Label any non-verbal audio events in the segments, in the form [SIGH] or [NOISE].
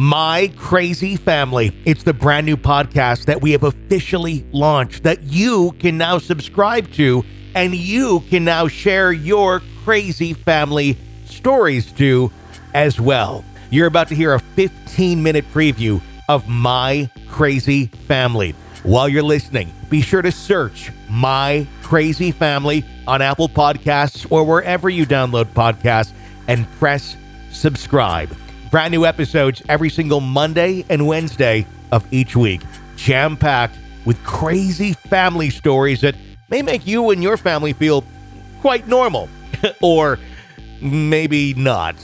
My Crazy Family. It's the brand new podcast that we have officially launched that you can now subscribe to and you can now share your crazy family stories to as well. You're about to hear a 15 minute preview of My Crazy Family. While you're listening, be sure to search My Crazy Family on Apple Podcasts or wherever you download podcasts and press subscribe. Brand new episodes every single Monday and Wednesday of each week, jam packed with crazy family stories that may make you and your family feel quite normal, [LAUGHS] or maybe not.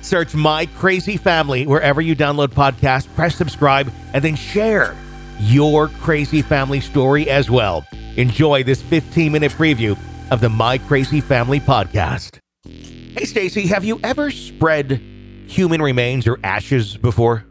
Search My Crazy Family wherever you download podcasts, press subscribe, and then share your crazy family story as well. Enjoy this 15 minute preview of the My Crazy Family podcast. Hey, Stacy, have you ever spread human remains or ashes before?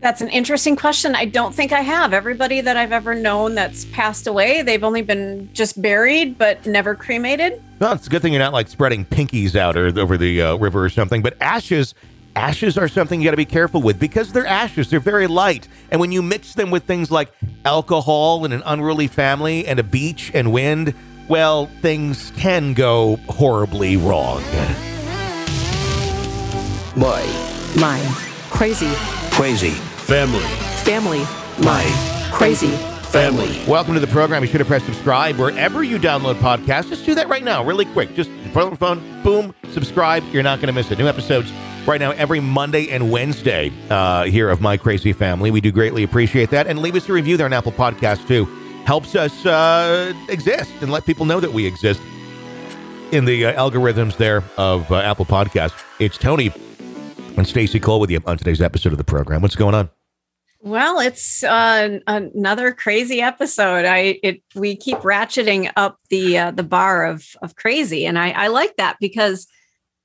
That's an interesting question. I don't think I have. Everybody that I've ever known that's passed away, they've only been just buried, but never cremated. Well, it's a good thing you're not like spreading pinkies out or over the uh, river or something. But ashes, ashes are something you got to be careful with because they're ashes. They're very light, and when you mix them with things like alcohol and an unruly family and a beach and wind, well, things can go horribly wrong. [LAUGHS] My My crazy crazy Family. family. My Crazy. Family. Welcome to the program. You should have pressed subscribe wherever you download podcasts. Just do that right now, really quick. Just put it on the phone, boom, subscribe. You're not going to miss it. New episodes right now every Monday and Wednesday uh, here of My Crazy Family. We do greatly appreciate that. And leave us a review there on Apple Podcasts, too. Helps us uh, exist and let people know that we exist in the uh, algorithms there of uh, Apple Podcasts. It's Tony and Stacy Cole with you on today's episode of the program. What's going on? Well, it's uh, another crazy episode. I it we keep ratcheting up the uh, the bar of of crazy, and I, I like that because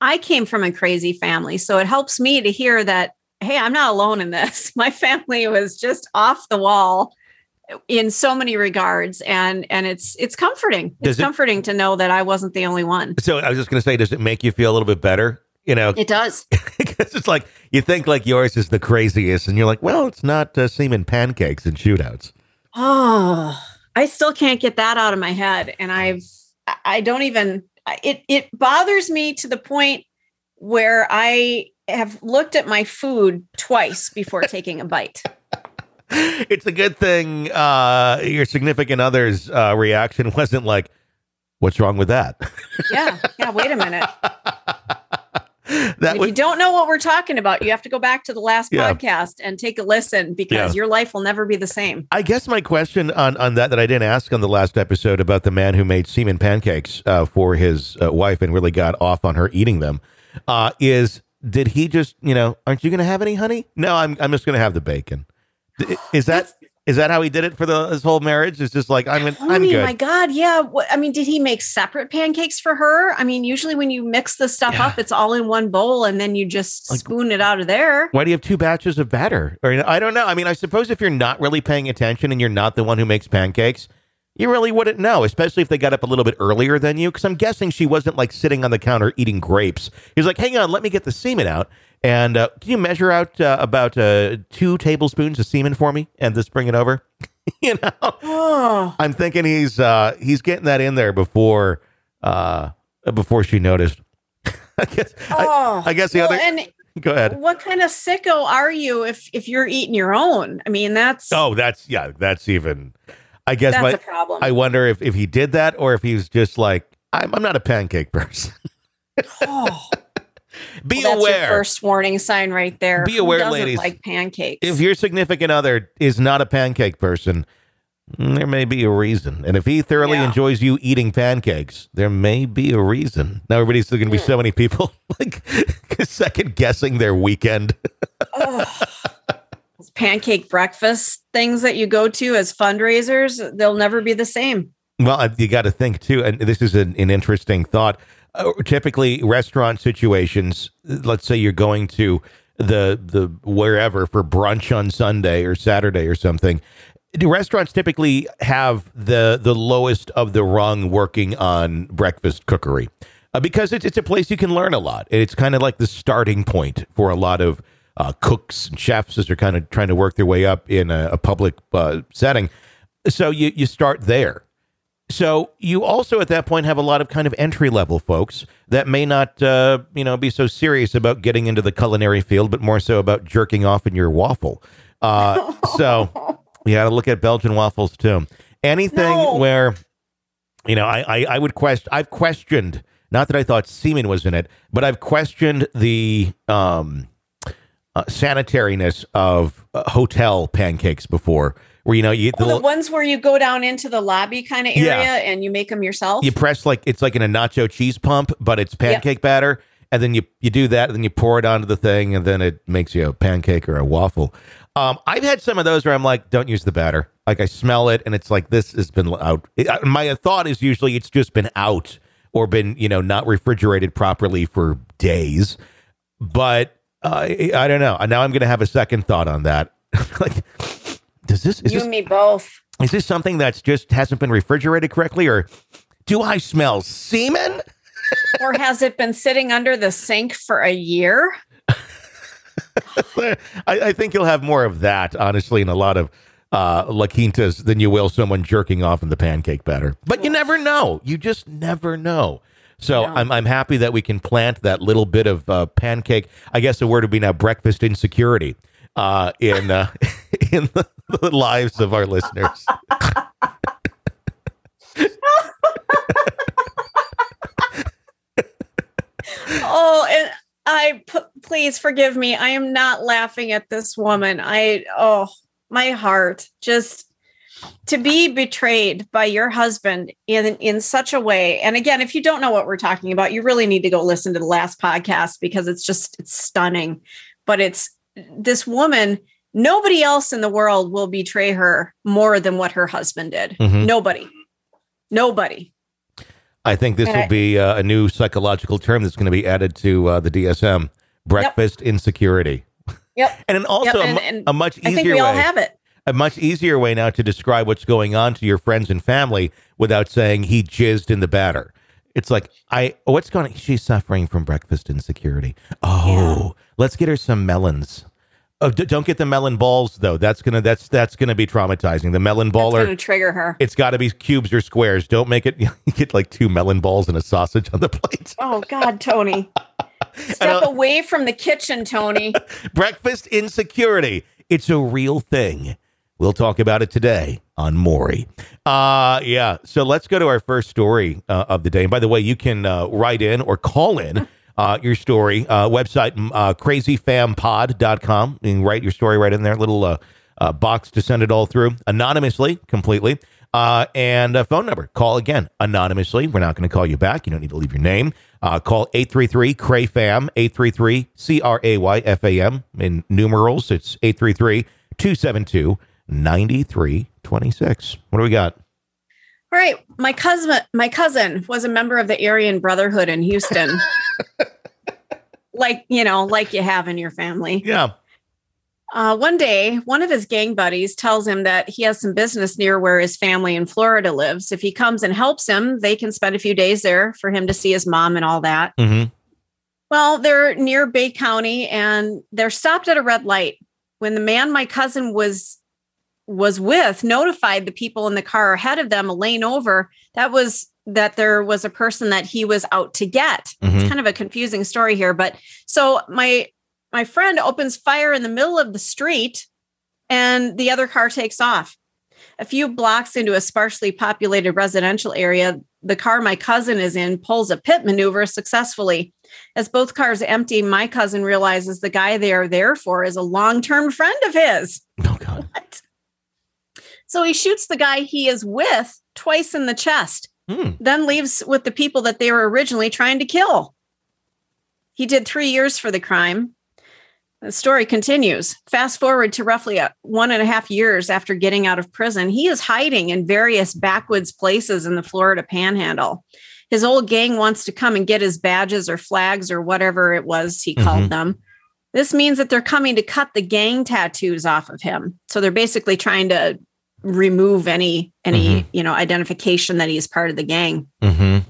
I came from a crazy family, so it helps me to hear that hey, I'm not alone in this. [LAUGHS] My family was just off the wall in so many regards, and and it's it's comforting. It's it- comforting to know that I wasn't the only one. So I was just going to say, does it make you feel a little bit better? You know, It does. [LAUGHS] because it's like you think like yours is the craziest, and you're like, well, it's not uh, semen pancakes and shootouts. Oh, I still can't get that out of my head. And I've, I- I don't even, it, it bothers me to the point where I have looked at my food twice before [LAUGHS] taking a bite. It's a good thing uh, your significant other's uh, reaction wasn't like, "What's wrong with that?" Yeah. Yeah. Wait a minute. [LAUGHS] [LAUGHS] that if would you don't know what we're talking about, you have to go back to the last Yeah. podcast and take a listen because Yeah. your life will never be the same. I guess my question on, on that that I didn't ask on the last episode about the man who made semen pancakes uh, for his uh, wife and really got off on her eating them uh, is did he just you know aren't you going to have any honey? No, I'm I'm just going to have the bacon. Is that is that how he did it for the his whole marriage? It's just like I'm I'm Tony, good. my God. Yeah. What, I mean, did he make separate pancakes for her? I mean, usually when you mix the stuff Yeah. up, it's all in one bowl and then you just Like- spoon it out of there. Why do you have two batches of batter? Or I don't know. I mean, I suppose if you're not really paying attention and you're not the one who makes pancakes, you really wouldn't know, especially if they got up a little bit earlier than you. Because I'm guessing she wasn't like sitting on the counter eating grapes. He's like, "Hang on, let me get the semen out." And uh, can you measure out uh, about uh, two tablespoons of semen for me and just bring it over? [LAUGHS] you know, Oh, I'm thinking he's uh, he's getting that in there before uh, before she noticed. [LAUGHS] I guess. I, oh. I guess the Well, other. And [LAUGHS] go ahead. what kind of sicko are you if if you're eating your own? I mean, that's Oh, that's yeah, that's even. I guess that's my, a problem. I wonder if, if he did that or if he's just like I'm, I'm not a pancake person. oh, Be well, aware first warning sign right there. Be aware, ladies. Like pancakes. if your significant other is not a pancake person. mm, There may be a reason, and if he thoroughly Yeah. enjoys you eating pancakes, there may be a reason. Now, everybody's going to be so many people [LAUGHS] like second guessing their weekend. [LAUGHS] Ugh. Those pancake breakfast things that you go to as fundraisers, they'll never be the same. Well, you got to think too, and this is an, an interesting thought. Uh, typically, restaurant situations. Let's say you're going to the the wherever for brunch on Sunday or Saturday or something. do restaurants typically have the the lowest of the rung working on breakfast cookery uh, because it's it's a place you can learn a lot. It's kind of like the starting point for a lot of uh, cooks and chefs as they're kind of trying to work their way up in a, a public uh, setting. So you you start there. So you also at that point have a lot of kind of entry level folks that may not uh, you know be so serious about getting into the culinary field, but more so about jerking off in your waffle. Uh, [LAUGHS] so you got to look at Belgian waffles too. Anything No. where you know I, I I would question I've questioned not that I thought semen was in it, but I've questioned the um uh, sanitariness of uh, hotel pancakes before, where you know you the Oh, the little- ones where you go down into the lobby kind of area Yeah. and you make them yourself. you press like it's like in a nacho cheese pump, but it's pancake batter, and then you you do that, and then you pour it onto the thing, and then it makes you a pancake or a waffle. Um, I've had some of those where I'm like, don't use the batter. Like I smell it, and it's like this has been out. It- my thought is usually it's just been out or been you know not refrigerated properly for days, but uh, I I don't know. Now I'm going to have a second thought on that. [LAUGHS] like, does this is you this and me both. is this something that's just hasn't been refrigerated correctly, or do I smell semen? [LAUGHS] or has it been sitting under the sink for a year? I, I think you'll have more of that, honestly, in a lot of uh, La Quintas than you will someone jerking off in the pancake batter. But you never know. You just never know. So No. I'm, I'm happy that we can plant that little bit of uh, pancake. I guess the word would be now breakfast insecurity uh, in uh, [LAUGHS] in the, the lives of our listeners. [LAUGHS] Oh, and I p- please forgive me. I am not laughing at this woman. I oh, my heart just to be betrayed by your husband in in such a way. And again, if you don't know what we're talking about, you really need to go listen to the last podcast because it's just it's stunning. But it's this woman, nobody else in the world will betray her more than what her husband did. Mhm. Nobody. Nobody. I think this And will I- be uh, a new psychological term that's going to be added to uh, the DSM breakfast insecurity. Yep. [LAUGHS] And then also Yep, and- a, mu- and a much I think we all way. have it. a much easier way now to describe what's going on to your friends and family without saying he jizzed in the batter. It's like I what's going on? She's suffering from breakfast insecurity. Oh, let's get her some melons. Oh, d- don't get the melon balls though. That's gonna that's that's gonna be traumatizing. The melon That's baller. going to trigger her. it's got to be cubes or squares. Don't make it. [LAUGHS] You get like two melon balls and a sausage on the plate. [LAUGHS] Oh God, Tony. [LAUGHS] Step away from the kitchen, Tony. Breakfast insecurity. It's a real thing. We'll talk about it today on Maury. Uh, yeah. So let's go to our first story uh, of the day. And by the way, you can uh, write in or call in [LAUGHS] uh, your story. Uh, website, uh, crazyfampod.com. You can write your story right in there. Little uh, box to send it all through anonymously, completely. And a phone number. Call again anonymously. We're not going to call you back. You don't need to leave your name. Call 833 Cray Fam, 833 C R A Y F A M. In numerals, it's 833 272 9326. What do we got? All right. My cousin my cousin was a member of the Aryan Brotherhood in Houston. [LAUGHS] like, you know, like you have in your family. Yeah. Uh, one day, one of his gang buddies tells him that he has some business near where his family in Florida lives. If he comes and helps him, they can spend a few days there for him to see his mom and all that. hmm Well, they're near Bay County and they're stopped at a red light. When the man my cousin was was with notified the people in the car ahead of them a lane over, that was that there was a person that he was out to get. Mhm. It's kind of a confusing story here, but so my my friend opens fire in the middle of the street and the other car takes off. A few blocks into a sparsely populated residential area, the car my cousin is in pulls a pit maneuver successfully. As both cars empty, my cousin realizes the guy they are there for is a long term friend of his. Oh, God. [LAUGHS] What? So he shoots the guy he is with twice in the chest, Hmm. then leaves with the people that they were originally trying to kill. He did three years for the crime. The story continues. Fast forward to roughly a, one and a half years after getting out of prison, he is hiding in various backwoods places in the Florida panhandle. His old gang wants to come and get his badges or flags or whatever it was he called Mhm. them. This means that they're coming to cut the gang tattoos off of him. So they're basically trying to remove any any Mhm. you know identification that he's part of the gang. hmm Well,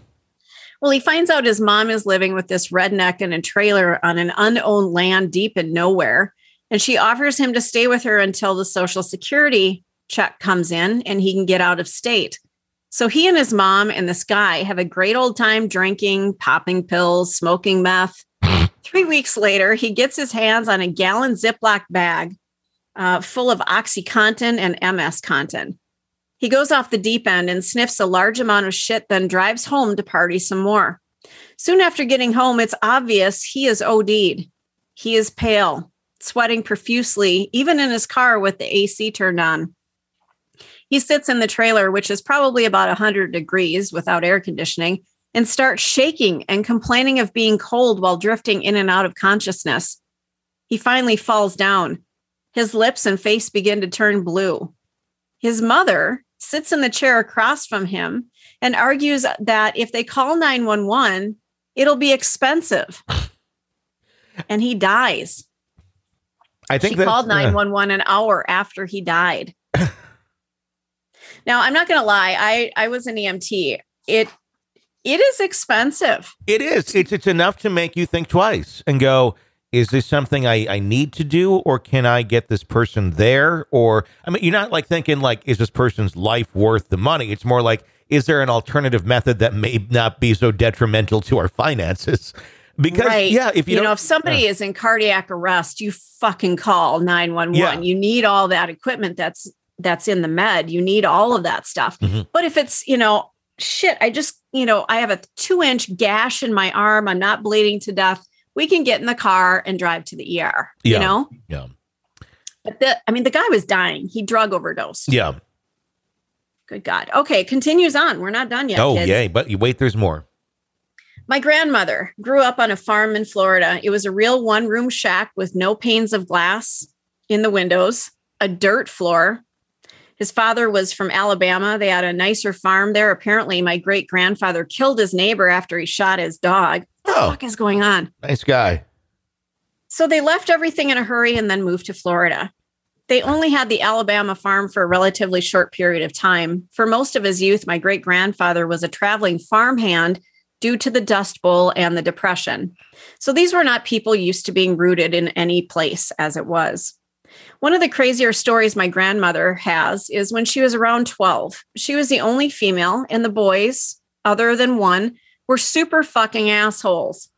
Well, he finds out his mom is living with this redneck in a trailer on an unowned land deep in nowhere. And she offers him to stay with her until the Social Security check comes in and he can get out of state. So he and his mom and this guy have a great old time drinking, popping pills, smoking meth. [LAUGHS] Three weeks later, he gets his hands on a gallon Ziploc bag uh, full of OxyContin and MS Contin. He goes off the deep end and sniffs a large amount of shit, then drives home to party some more. Soon after getting home, it's obvious he is OD'd. He is pale, sweating profusely, even in his car with the AC turned on. He sits in the trailer, which is probably about 100 degrees without air conditioning, and starts shaking and complaining of being cold while drifting in and out of consciousness. He finally falls down. His lips and face begin to turn blue. His mother sits in the chair across from him and argues that if they call 911, it'll be expensive. [LAUGHS] and he dies. I think she that's- uh, called 911 an hour after he died. [COUGHS] now, I'm not going to lie. I I was an EMT. It it is expensive. It is. It's it's enough to make you think twice and go, is this something I, I need to do or can I get this person there? Or I mean you're not like thinking like, is this person's life worth the money? It's more like, is there an alternative method that may not be so detrimental to our finances? [LAUGHS] Because right. yeah, if you, you know, if somebody is in cardiac arrest, you fucking call 911. Yeah. You need all that equipment that's that's in the med. You need all of that stuff. Mhm. But if it's, you know, shit, I just, you know, I have a two inch gash in my arm. I'm not bleeding to death. We can get in the car and drive to the ER. Yeah. You know? yeah. But the I mean, the guy was dying. He drug overdosed. Yeah. Good God. Okay, continues on. We're not done yet. oh, kids. yay. But you wait, there's more. My grandmother grew up on a farm in Florida. It was a real one room shack with no panes of glass in the windows, a dirt floor. His father was from Alabama. They had a nicer farm there. Apparently, my great grandfather killed his neighbor after he shot his dog. What the Oh. fuck is going on? Nice guy. So they left everything in a hurry and then moved to Florida. They only had the Alabama farm for a relatively short period of time. For most of his youth, my great grandfather was a traveling farmhand due to the Dust Bowl and the Depression. So these were not people used to being rooted in any place as it was. One of the crazier stories my grandmother has is when she was around 12. She was the only female, and the boys, other than one, were super fucking assholes.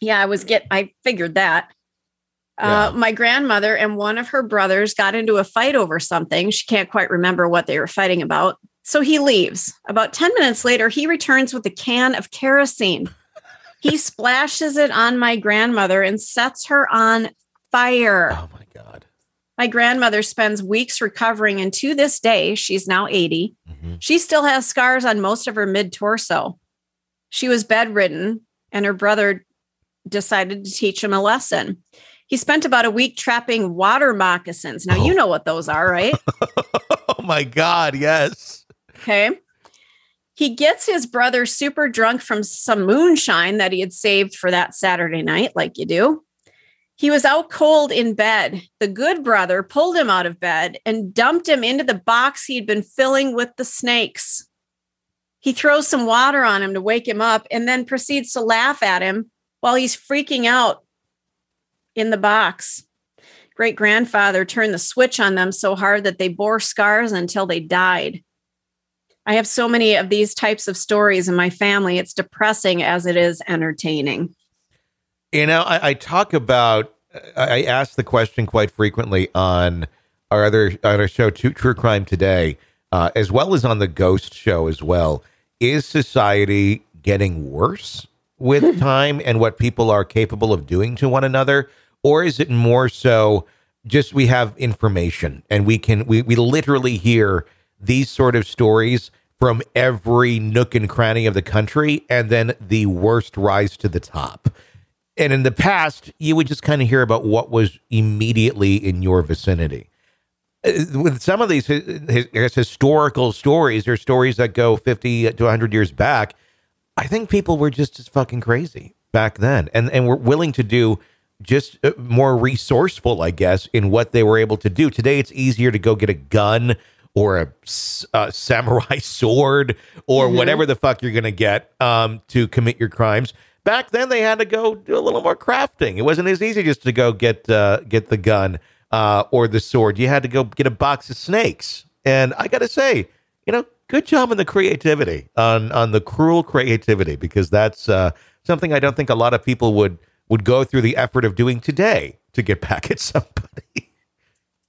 Yeah, I was get I figured that. Uh, my grandmother and one of her brothers got into a fight over something. She can't quite remember what they were fighting about. So he leaves. About 10 minutes later, he returns with a can of kerosene. He [LAUGHS] splashes it on my grandmother and sets her on fire. Oh my God. My grandmother spends weeks recovering, and to this day, she's now 80. Mhm. She still has scars on most of her mid torso. She was bedridden, and her brother decided to teach him a lesson. He spent about a week trapping water moccasins. Now, you Oh. know what those are, right? [LAUGHS] Oh my God. Yes. Okay. He gets his brother super drunk from some moonshine that he had saved for that Saturday night, like you do. He was out cold in bed. The good brother pulled him out of bed and dumped him into the box he'd been filling with the snakes. He throws some water on him to wake him up and then proceeds to laugh at him while he's freaking out in the box. Great grandfather turned the switch on them so hard that they bore scars until they died. I have so many of these types of stories in my family. It's depressing as it is entertaining. You know, I, I talk about. I ask the question quite frequently on our other on our show, True Crime Today, uh, as well as on the Ghost Show as well. Is society getting worse with [LAUGHS] time and what people are capable of doing to one another, or is it more so just we have information and we can we we literally hear these sort of stories from every nook and cranny of the country, and then the worst rise to the top. And in the past, you would just kind of hear about what was immediately in your vicinity. Uh, With some of these his, his, guess, historical stories or stories that go 50 to 100 years back, I think people were just as fucking crazy back then. And, and were willing to do just uh, more resourceful, I guess, in what they were able to do. Today, it's easier to go get a gun or a samurai [LAUGHS] sword or whatever the fuck you're going to get um, to commit your crimes. Back then, they had to go do a little more crafting. It wasn't as easy just to go get uh, get the gun uh, or the sword. You had to go get a box of snakes. And I got to say, you know, good job on the creativity, on on the cruel creativity, because that's uh, something I don't think a lot of people would would go through the effort of doing today to get [LAUGHS] back at somebody.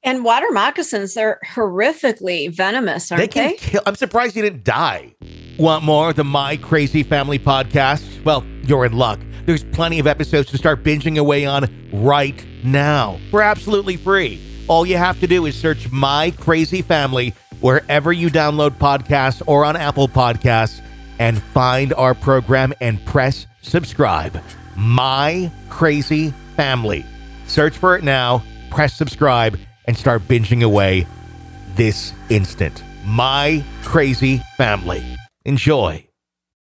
And water moccasins, they're horrifically venomous, They aren't can they? kill. I'm surprised you didn't die. Want more of the My Crazy Family podcast? Well, you're in luck. There's plenty of episodes to start binging away on right now for absolutely free. All you have to do is search My Crazy Family wherever you download podcasts or on Apple Podcasts and find our program and press subscribe. My Crazy Family. Search for it now, press subscribe, and start binging away this instant. My crazy family. Enjoy.